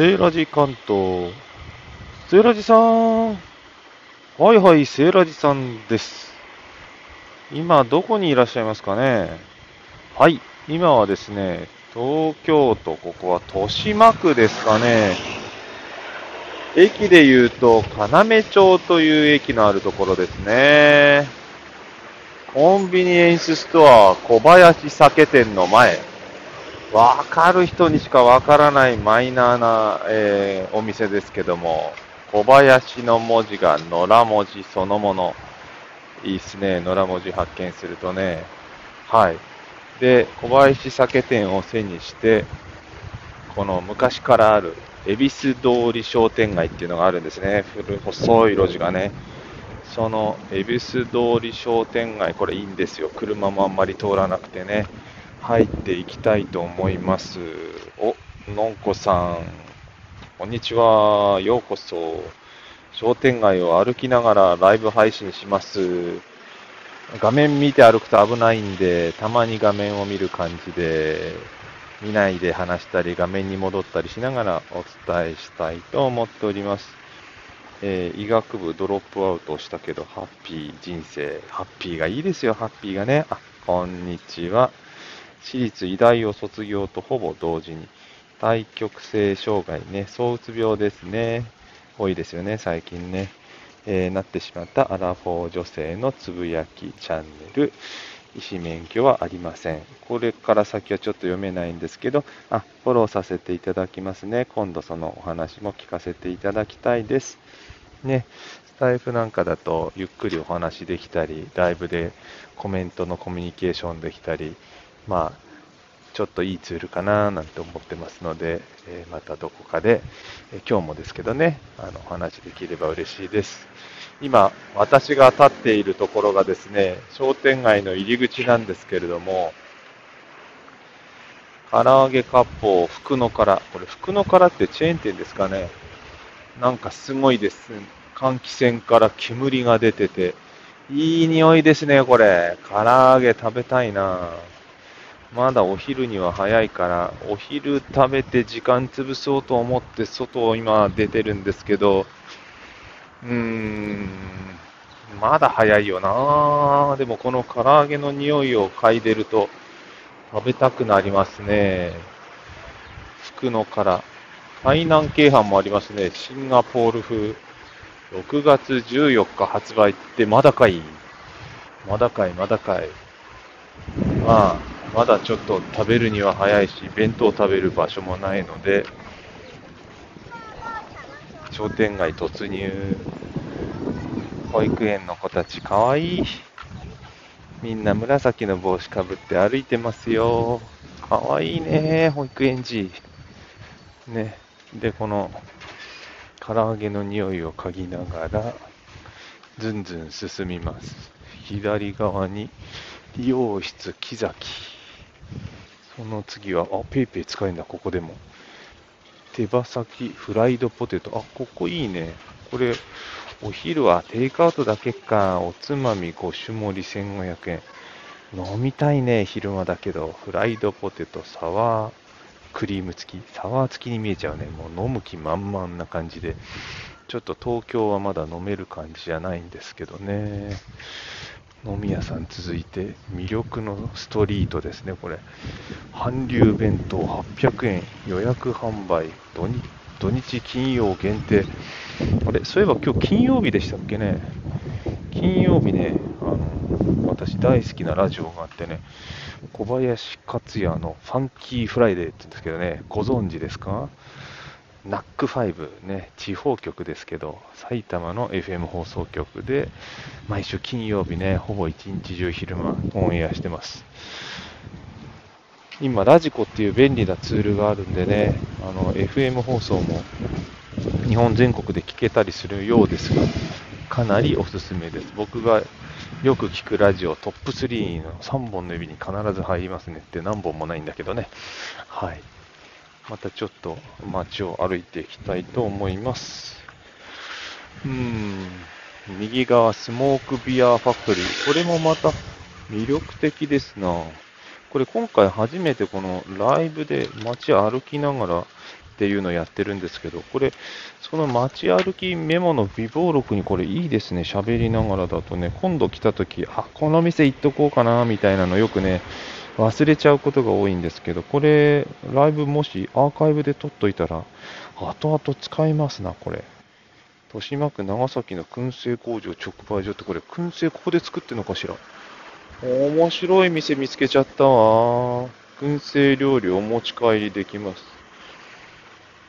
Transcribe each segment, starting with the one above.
セーラジ関東。セーラジさん。はいはい、セーラジさんです。今、どこにいらっしゃいますかね？はい、今はですね、東京都、ここは豊島区ですかね。駅で言うと、要町という駅のあるところですね。コンビニエンスストア小林酒店の前。わかる人にしかわからないマイナーな、えーお店ですけども、小林の文字が野良文字そのもの。いいっすね、野良文字発見するとね。はい。で、小林酒店を背にして、この昔からある恵比寿通り商店街っていうのがあるんですね。古い細い路地がね。その恵比寿通り商店街、これいいんですよ。車もあんまり通らなくてね。入っていきたいと思います。お、のんこさん。こんにちは。ようこそ。商店街を歩きながらライブ配信します。画面見て歩くと危ないんで、たまに画面を見る感じで、見ないで話したり、画面に戻ったりしながらお伝えしたいと思っております。えー医学部ドロップアウトしたけど、ハッピー人生、ハッピーがいいですよ、ハッピーがね。あ、こんにちは。私立医大を卒業とほぼ同時に、対極性障害ね、躁うつ病ですね。多いですよね、最近ね。えーなってしまったアラフォー女性のつぶやきチャンネル。医師免許はありません。これから先はちょっと読めないんですけど、あ、フォローさせていただきますね。今度そのお話も聞かせていただきたいです。ね、スタイフなんかだとゆっくりお話できたり、ライブでコメントのコミュニケーションできたり、まあ、ちょっといいツールかななんて思ってますので、えまたどこかで、えー今日もですけどね、あのお話できれば嬉しいです。今、私が立っているところがですね、商店街の入り口なんですけれども、唐揚げ割烹福のから、これ福のからってチェーン店ですかね。なんかすごいです。換気扇から煙が出てて、いい匂いですね、これ。唐揚げ食べたいなまだお昼には早いから、お昼食べて時間潰そうと思って外を今出てるんですけど、うーん、まだ早いよなでもこの唐揚げの匂いを嗅いでると食べたくなりますね。福のから。海南京阪もありますね。シンガポール風。6月14日発売ってまだかいまだかいまだかい。まあ、まだちょっと食べるには早いし、弁当食べる場所もないので、商店街突入。保育園の子たちかわいい。みんな紫の帽子かぶって歩いてますよ。かわいいね、保育園児。ね。で、この唐揚げの匂いを嗅ぎながら、ずんずん進みます。左側に理容室木崎。その次は、あ、ペイペイ使えるんだ、ここでも。手羽先フライドポテト。あ、ここいいね。これ、お昼はテイクアウトだけか。おつまみ5種盛り1500円。飲みたいね、昼間だけど。フライドポテト、サワークリーム付き。サワー付きに見えちゃうね。もう飲む気満々な感じで。ちょっと東京はまだ飲める感じじゃないんですけどね。飲み屋さん続いて、魅力のストリートですね、これ。韓流弁当800円、予約販売、土日土日金曜限定。あれ、そういえば今日金曜日でしたっけね。金曜日ね、あの、私大好きなラジオがあってね、小林克也のファンキーフライデーって言うんですけどね、ご存知ですか？ NACK5 ね、地方局ですけど、埼玉の FM 放送局で、毎週金曜日ね、ほぼ一日中昼間オンエアしてます。今、ラジコっていう便利なツールがあるんでね、あの、FM 放送も日本全国で聞けたりするようですが、かなりおすすめです。僕がよく聞くラジオトップ3の3本の指に必ず入りますねって何本もないんだけどね。はい。またちょっと街を歩いていきたいと思います。うん。右側、スモークビアファクトリー。これもまた魅力的ですな。これ今回初めてこのライブで街歩きながらっていうのをやってるんですけど、これ、その街歩きメモの微暴録にこれいいですね、喋りながらだとね、今度来た時、あ、この店行っとこうかな、みたいなのよくね、忘れちゃうことが多いんですけど、これ、ライブもしアーカイブで撮っといたら、後々使いますな、これ。豊島区長崎の燻製工場直売所って、これ、燻製ここで作ってるのかしら？面白い店見つけちゃったわ。燻製料理お持ち帰りできます。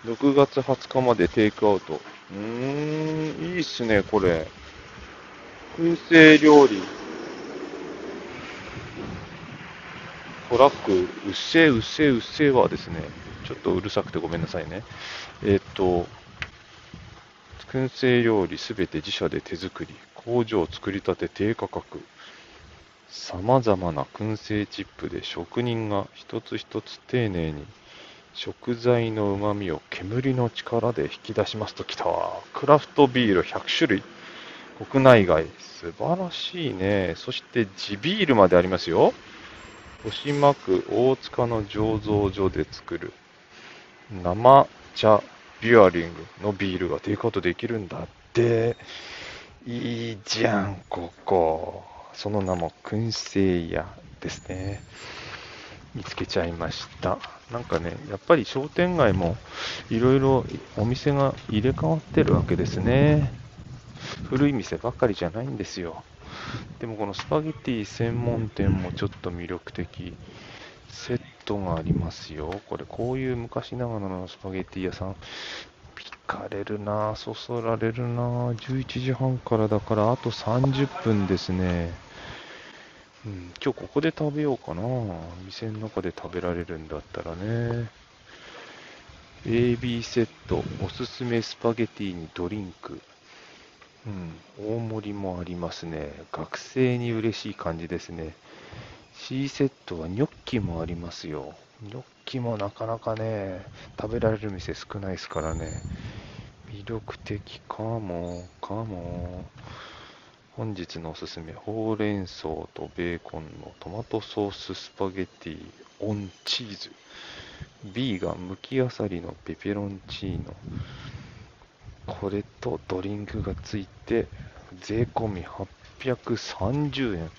6月20日までテイクアウト。うーん、いいっすね、これ。燻製料理。トラック、うっせえ、うっせえ、うっせえはですね、ちょっとうるさくてごめんなさいね。えっと、燻製料理すべて自社で手作り、工場作りたて低価格。様々な燻製チップで職人が一つ一つ丁寧に食材の旨味を煙の力で引き出しますときたクラフトビール100種類。国内外。素晴らしいね。そして地ビールまでありますよ。豊島区大塚の醸造所で作る生茶ビュアリングのビールがテイクアウトできるんだって。いいじゃん、ここ。その名も燻製屋ですね。見つけちゃいました。なんかね、やっぱり商店街もいろいろお店が入れ替わってるわけですね。古い店ばっかりじゃないんですよ。でもこのスパゲティ専門店もちょっと魅力的。セットがありますよ。これ、こういう昔ながらのスパゲティ屋さん。惹かれるなそそられるな11時半からだからあと30分ですね。うん、今日ここで食べようかな店の中で食べられるんだったらね。AB セット、おすすめスパゲティにドリンク。うん、大盛りもありますね。学生に嬉しい感じですね。C セットはニョッキもありますよ。ニョッキもなかなかね、食べられる店少ないですからね。魅力的かも、かも。本日のおすすめ、ほうれん草とベーコンのトマトソーススパゲッティオンチーズ。B がむきあさりのペペロンチーノ。これとドリンクがついて、税込み830円。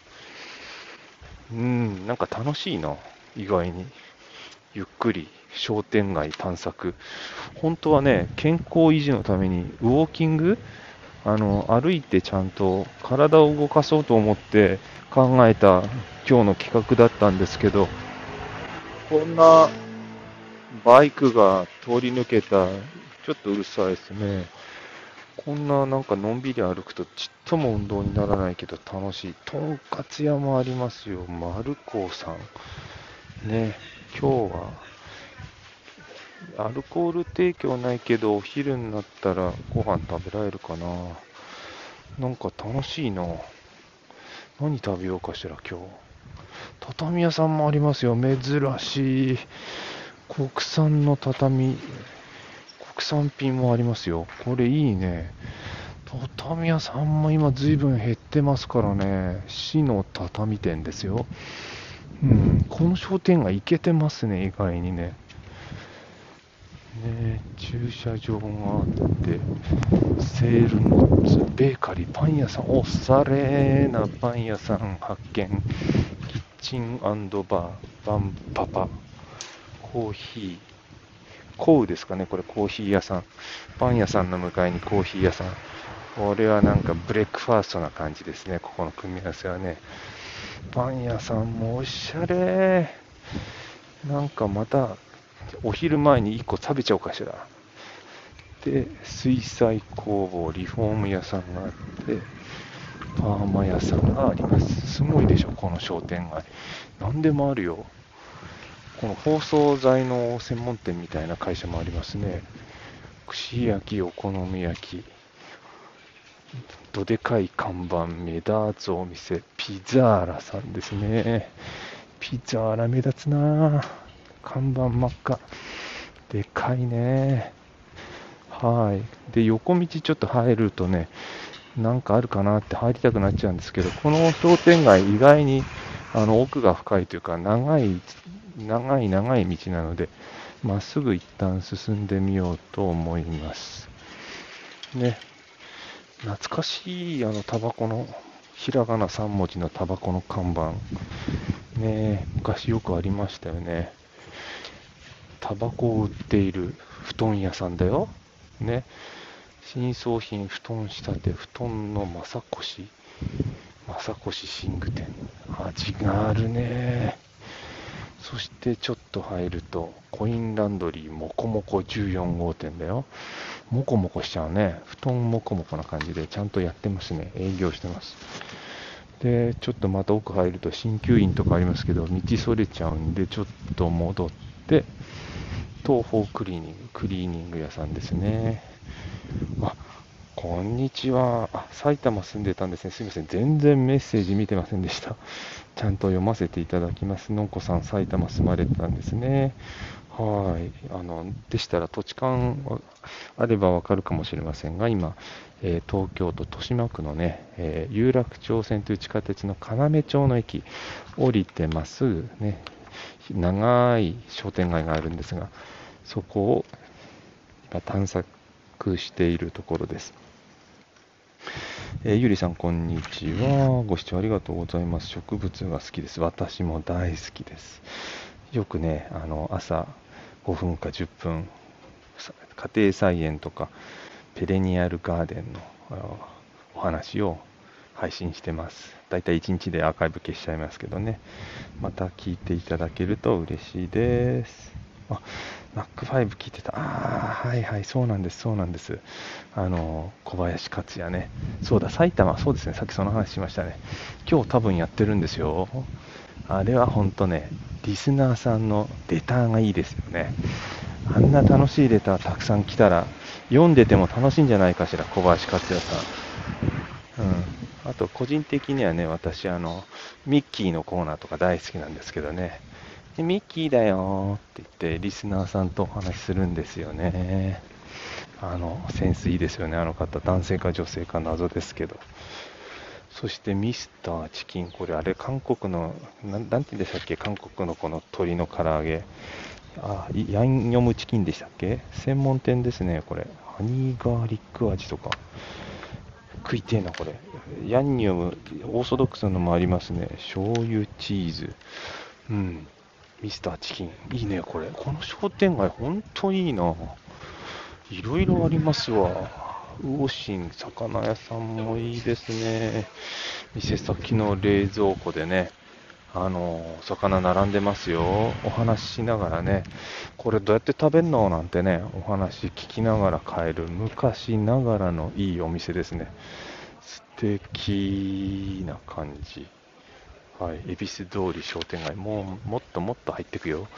うん、なんか楽しいな、意外に。ゆっくり商店街探索。本当はね、健康維持のためにウォーキング？あの、歩いてちゃんと体を動かそうと思って考えた今日の企画だったんですけど、こんなバイクが通り抜けた、ちょっとうるさいですね。こんななんかのんびり歩くとちっとも運動にならないけど楽しい。とんかつ屋もありますよ。丸子さん。ね、今日はアルコール提供ないけどお昼になったらご飯食べられるかな。なんか楽しいな。何食べようかしら今日。畳屋さんもありますよ。珍しい。国産の畳。国産品もありますよ。これいいね。畳屋さんも今随分減ってますからね。市の畳店ですよ。うん、この商店街イケてますね、意外にね。ね駐車場があって、セールノッツ、ベーカリー、パン屋さん、おしゃれなパン屋さん発見。キッチンバー、バンパパ、コーヒー、コウですかね、これコーヒー屋さん。パン屋さんの向かいにコーヒー屋さん。これはなんかブレックファーストな感じですね、ここの組み合わせはね。パン屋さんもおしゃれ。なんかまた、お昼前に1個食べちゃおうかしら。で、水彩工房、リフォーム屋さんがあって、パーマ屋さんがあります。すごいでしょ、この商店街。何でもあるよ。この包装材の専門店みたいな会社もありますね。串焼き、お好み焼き、どでかい看板、目立つお店、ピザーラさんですね。ピザーラ目立つな看板真っ赤。でかいね。はい。で、横道ちょっと入るとね、なんかあるかなって入りたくなっちゃうんですけど、この商店街意外にあの奥が深いというか、長い長い長い道なので、まっすぐ一旦進んでみようと思います。ね。懐かしい、あの、タバコの、ひらがな3文字のタバコの看板。ね昔よくありましたよね。タバコを売っている布団屋さんだよ。ね。新装品布団仕立て、布団の正越。正越寝具店。味があるね。そしてちょっと入ると、コインランドリーもこもこ14号店だよ。もこもこしちゃうね。布団もこもこな感じでちゃんとやってますね。営業してます。で、ちょっとまた奥入ると鍼灸院とかありますけど、道それちゃうんで、ちょっと戻って、東方クリーニング、クリーニング屋さんですね。あ、こんにちは。埼玉住んでたんですね。すみません。全然メッセージ見てませんでした。ちゃんと読ませていただきます。のんこさん、埼玉住まれてたんですね。はい。あの、でしたら土地勘あればわかるかもしれませんが、今、えー、東京都豊島区のね、えー、有楽町線という地下鉄の要町の駅、降りてますね、長い商店街があるんですが、そこを今探索しているところです。えー、ゆりさん、こんにちは。ご視聴ありがとうございます。植物が好きです。私も大好きです。よくね、あの朝5分か10分、家庭菜園とか、ペレニアルガーデンのお話を配信してます。だいたい1日でアーカイブ消しちゃいますけどね。また聞いていただけると嬉しいです。あ、Mac5 聞いてた。ああ、はいはい、そうなんです、そうなんです。あの、小林克也ね。そうだ、埼玉、そうですね、さっきその話しましたね。今日多分やってるんですよ。あれは本当ね、リスナーさんのレターがいいですよね。あんな楽しいレターたくさん来たら、読んでても楽しいんじゃないかしら、小林克也さん。うん。あと、個人的にはね、私、あの、ミッキーのコーナーとか大好きなんですけどね。でミッキーだよって言って、リスナーさんとお話しするんですよね。あの、センスいいですよね、あの方。男性か女性か謎ですけど。そしてミスターチキン、これあれ、韓国の、ななんて言うんでしたっけ、韓国のこの鶏の唐揚げ。あ、ヤンニョムチキンでしたっけ？専門店ですね、これ。ハニーガーリック味とか。食いてえな、これ。ヤンニョム、オーソドックスのもありますね。醤油、チーズ。うん。ミスターチキン。いいね、これ。この商店街、ほんといいな。いろいろありますわ。魚心魚屋さんもいいですね。店先の冷蔵庫でね、あの、魚並んでますよ。お話ししながらね、これどうやって食べんの？なんてね、お話聞きながら買える昔ながらのいいお店ですね。素敵な感じ。はい、恵比寿通り商店街、もうもっともっと入ってくよ。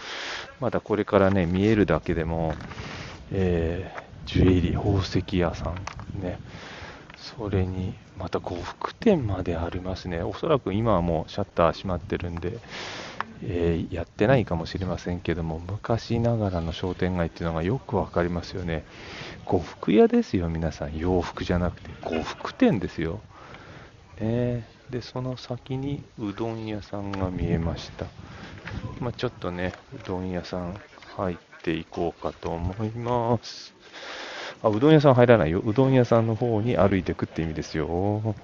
まだこれからね、見えるだけでも、えー、ジュエリー、宝石屋さん、ね、それに、また呉服店までありますね。おそらく今はもうシャッター閉まってるんで、えー、やってないかもしれませんけども、昔ながらの商店街っていうのがよくわかりますよね。呉服屋ですよ、皆さん。洋服じゃなくて、呉服店ですよ。ね、で、その先にうどん屋さんが見えました。まあ、ちょっとね、うどん屋さん入っていこうかと思います。あ、うどん屋さん入らないよ。うどん屋さんの方に歩いていくって意味ですよ。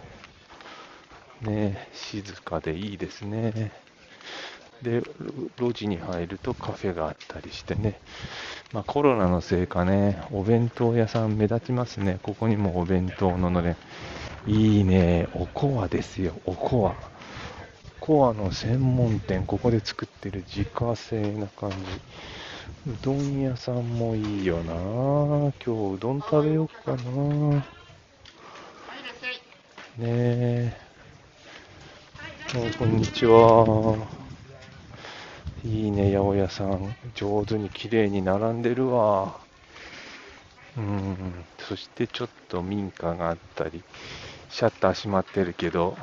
ね静かでいいですね。で、路地に入るとカフェがあったりしてね。まあ、コロナのせいかね、お弁当屋さん目立ちますね。ここにもお弁当ののれん。いいね。おこわですよ。おこわ。コアの専門店、ここで作ってる自家製な感じ。うどん屋さんもいいよな今日うどん食べようかなねえ。こんにちは。いいね、八百屋さん。上手に綺麗に並んでるわ。うん。そしてちょっと民家があったり、シャッター閉まってるけど、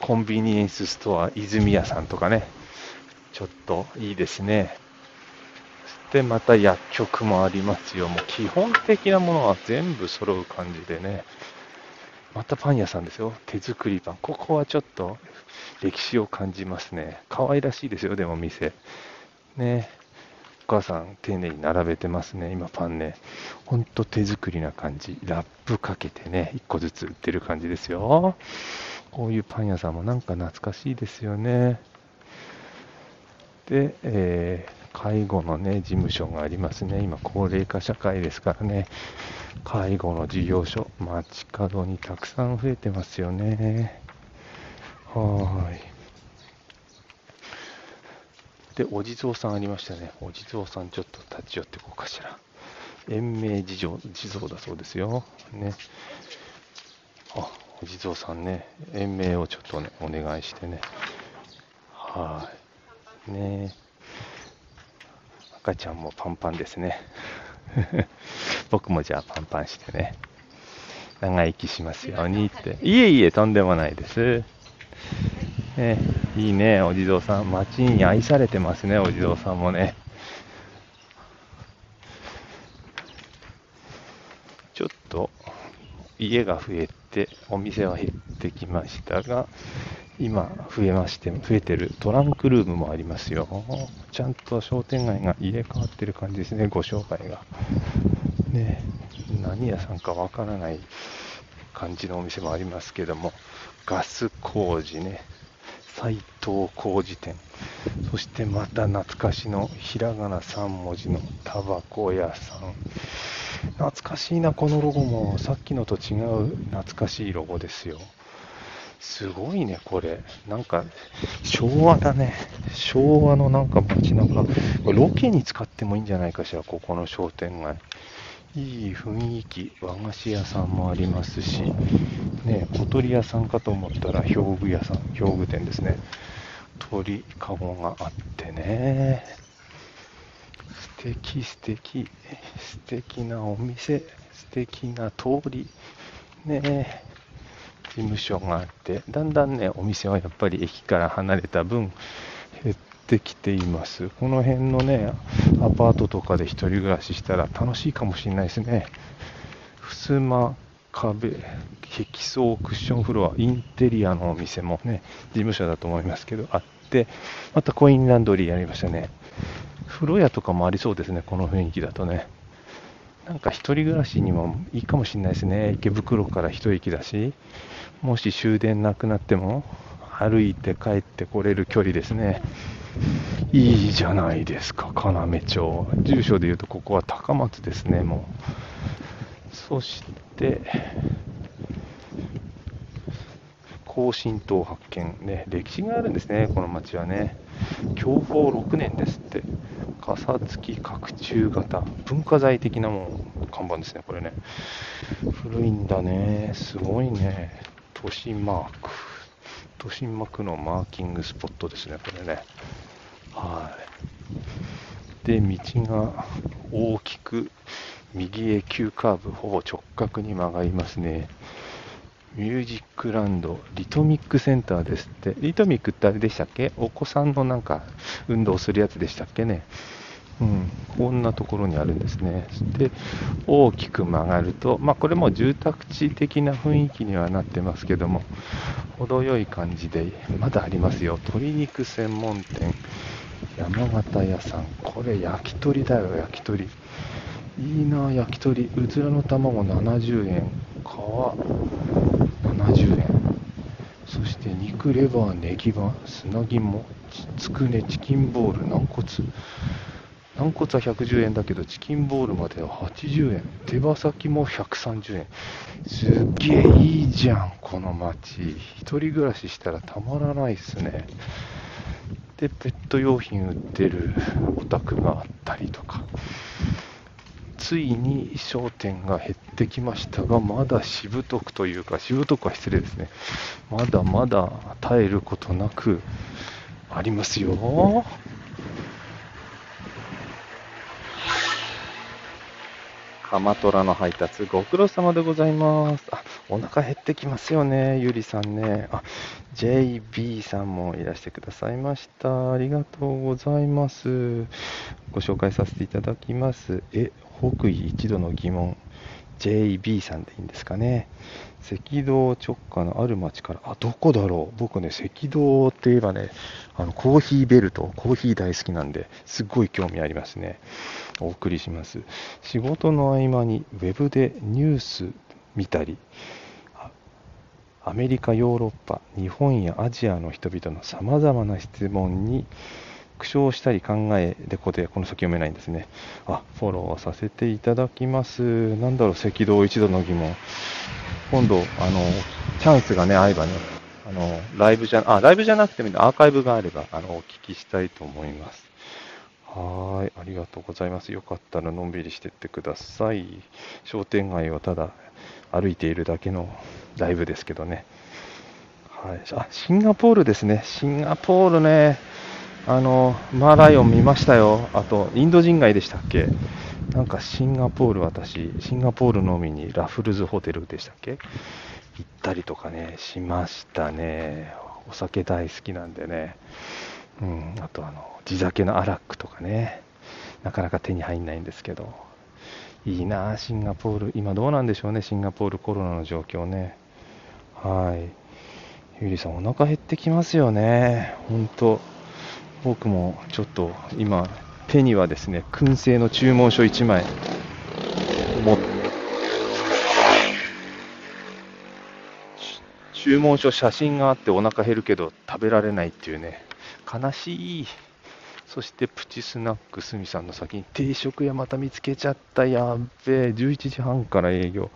コンビニエンスストア、泉屋さんとかね。ちょっといいですね。で、また薬局もありますよ。もう基本的なものは全部揃う感じでね。またパン屋さんですよ。手作りパン。ここはちょっと歴史を感じますね。可愛らしいですよ、でも店。ね。母さん丁寧に並べてますね、今パンね。ほんと手作りな感じ。ラップかけてね、1個ずつ売ってる感じですよ。こういうパン屋さんもなんか懐かしいですよね。で、えー、介護のね、事務所がありますね。今、高齢化社会ですからね。介護の事業所、街角にたくさん増えてますよね。はーい。で、お地蔵さんありましたね。お地蔵さんちょっと立ち寄っていこうかしら。延命地蔵地蔵だそうですよ。ね。あ、お地蔵さんね、延命をちょっとね、お願いしてね。はい。ね赤ちゃんもパンパンですね。僕もじゃあパンパンしてね。長生きしますようにって。いえいえ、とんでもないです。ね、いいね、お地蔵さん。街に愛されてますね、お地蔵さんもね。ちょっと家が増えて、お店は減ってきましたが、今増えまして、増えてるトランクルームもありますよ。ちゃんと商店街が入れ替わってる感じですね、ご商売が。ね、何屋さんかわからない感じのお店もありますけども、ガス工事ね、斎藤工事店、そしてまた懐かしのひらがな3文字のタバコ屋さん。懐かしいな、このロゴも。さっきのと違う懐かしいロゴですよ。すごいね、これ。なんか、昭和だね。昭和のなんか街中。ロケに使ってもいいんじゃないかしら、ここの商店街。いい雰囲気、和菓子屋さんもありますし、ね、小鳥屋さんかと思ったら、表具屋さん、表具店ですね。鳥かごがあってね。素敵素敵。素敵なお店。素敵な通り。ね。事務所があって。だんだんねお店はやっぱり駅から離れた分減ってきています。この辺のねアパートとかで1人暮らししたら楽しいかもしれないですね。襖壁壁層クッションフロアインテリアのお店もね事務所だと思いますけどあってまたコインランドリーやりましたね風呂屋とかもありそうですね、この雰囲気だとね。なんか一人暮らしにもいいかもしれないですね。池袋から一駅だし、もし終電なくなっても歩いて帰ってこれる距離ですね。いいじゃないですか、要町。住所で言うとここは高松ですね、もう。そして、高神島発見、ね、歴史があるんですね、この町はね。享保6年ですって。傘付き角柱型。文化財的なもん、看板ですね、これね。古いんだね。すごいね。都心マーク。都心マークのマーキングスポットですね、これね。はい。で、道が大きく右へ急カーブ、ほぼ直角に曲がりますね。ミュージックランド、リトミックセンターですって。リトミックってあれでしたっけ？お子さんのなんか運動するやつでしたっけね？うん、こんなところにあるんですね。で、大きく曲がると、まあ、これも住宅地的な雰囲気にはなってますけども、程よい感じで、まだありますよ。鶏肉専門店、山形屋さん。これ焼き鳥だよ、焼き鳥。いいな、焼き鳥。うずらの卵70円。皮70円。そして肉、レバー、ネギバ、砂肝、つくね、チキンボール、軟骨。軟骨は110円だけど、チキンボールまでは80円。手羽先も130円。すっげえいいじゃん、この街。一人暮らししたらたまらないっすね。で、ペット用品売ってるお宅があったりとか。ついに焦点が減ってきましたが、まだしぶとくというか、しぶとくは失礼ですね。まだまだ耐えることなくありますよ。鎌虎の配達、ご苦労様でございます。あ、お腹減ってきますよね、ゆりさんね。あ、JB さんもいらしてくださいました。ありがとうございます。ご紹介させていただきます。え、北緯一度の疑問。JB さんでいいんですかね。赤道直下のある町から、あ、どこだろう僕ね、赤道って言えばね、あの、コーヒーベルト、コーヒー大好きなんで、すっごい興味ありますね。お送りします。仕事の合間にウェブでニュース見たり、アメリカ、ヨーロッパ、日本やアジアの人々のさまざまな質問に苦笑したり考えでこでこの先読めないんですね。あ、フォローさせていただきます。なんだろう、赤道一度の疑問。今度、あの、チャンスがね、合えばね、あの、ライブじゃ、あ、ライブじゃなくてもいいアーカイブがあれば、あの、お聞きしたいと思います。はい、ありがとうございます。よかったらのんびりしてってください。商店街をただ歩いているだけのライブですけどね。はい、あ、シンガポールですね。シンガポールね。あの、マーライオン見ましたよ。あと、インド人街でしたっけ？なんかシンガポール私、シンガポールのみにラフルズホテルでしたっけ？行ったりとかね、しましたね。お酒大好きなんでね。うん、あとあの、地酒のアラックとかね。なかなか手に入んないんですけど。いいなシンガポール。今どうなんでしょうね、シンガポールコロナの状況ね。はい。ゆりさん、お腹減ってきますよね。ほんと。僕もちょっと今、手にはですね、燻製の注文書1枚持って、注文書写真があってお腹減るけど食べられないっていうね、悲しい。そしてプチスナックすみさんの先に定食屋また見つけちゃった。やっべえ。11時半から営業。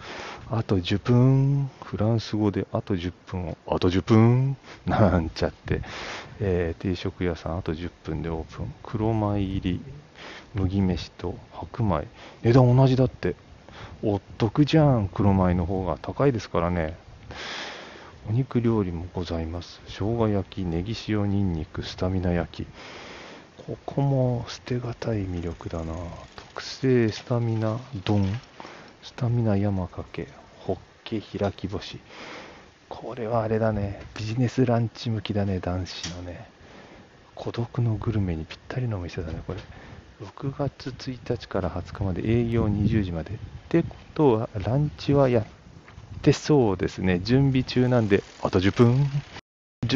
あと10分。フランス語であと10分を。あと10分。なんちゃって。えー、定食屋さんあと10分でオープン。黒米入り。麦飯と白米。値段同じだって。おっ得じゃん。黒米の方が高いですからね。お肉料理もございます。生姜焼き、ネギ塩ニンニク、スタミナ焼き。ここも捨てがたい魅力だな。特製スタミナ丼、スタミナ山かけ、ホッケ開き干し。これはあれだね。ビジネスランチ向きだね、男子のね。孤独のグルメにぴったりのお店だね、これ。6月1日から20日まで営業20時まで。ってことは、ランチはやってそうですね。準備中なんで、あと10分。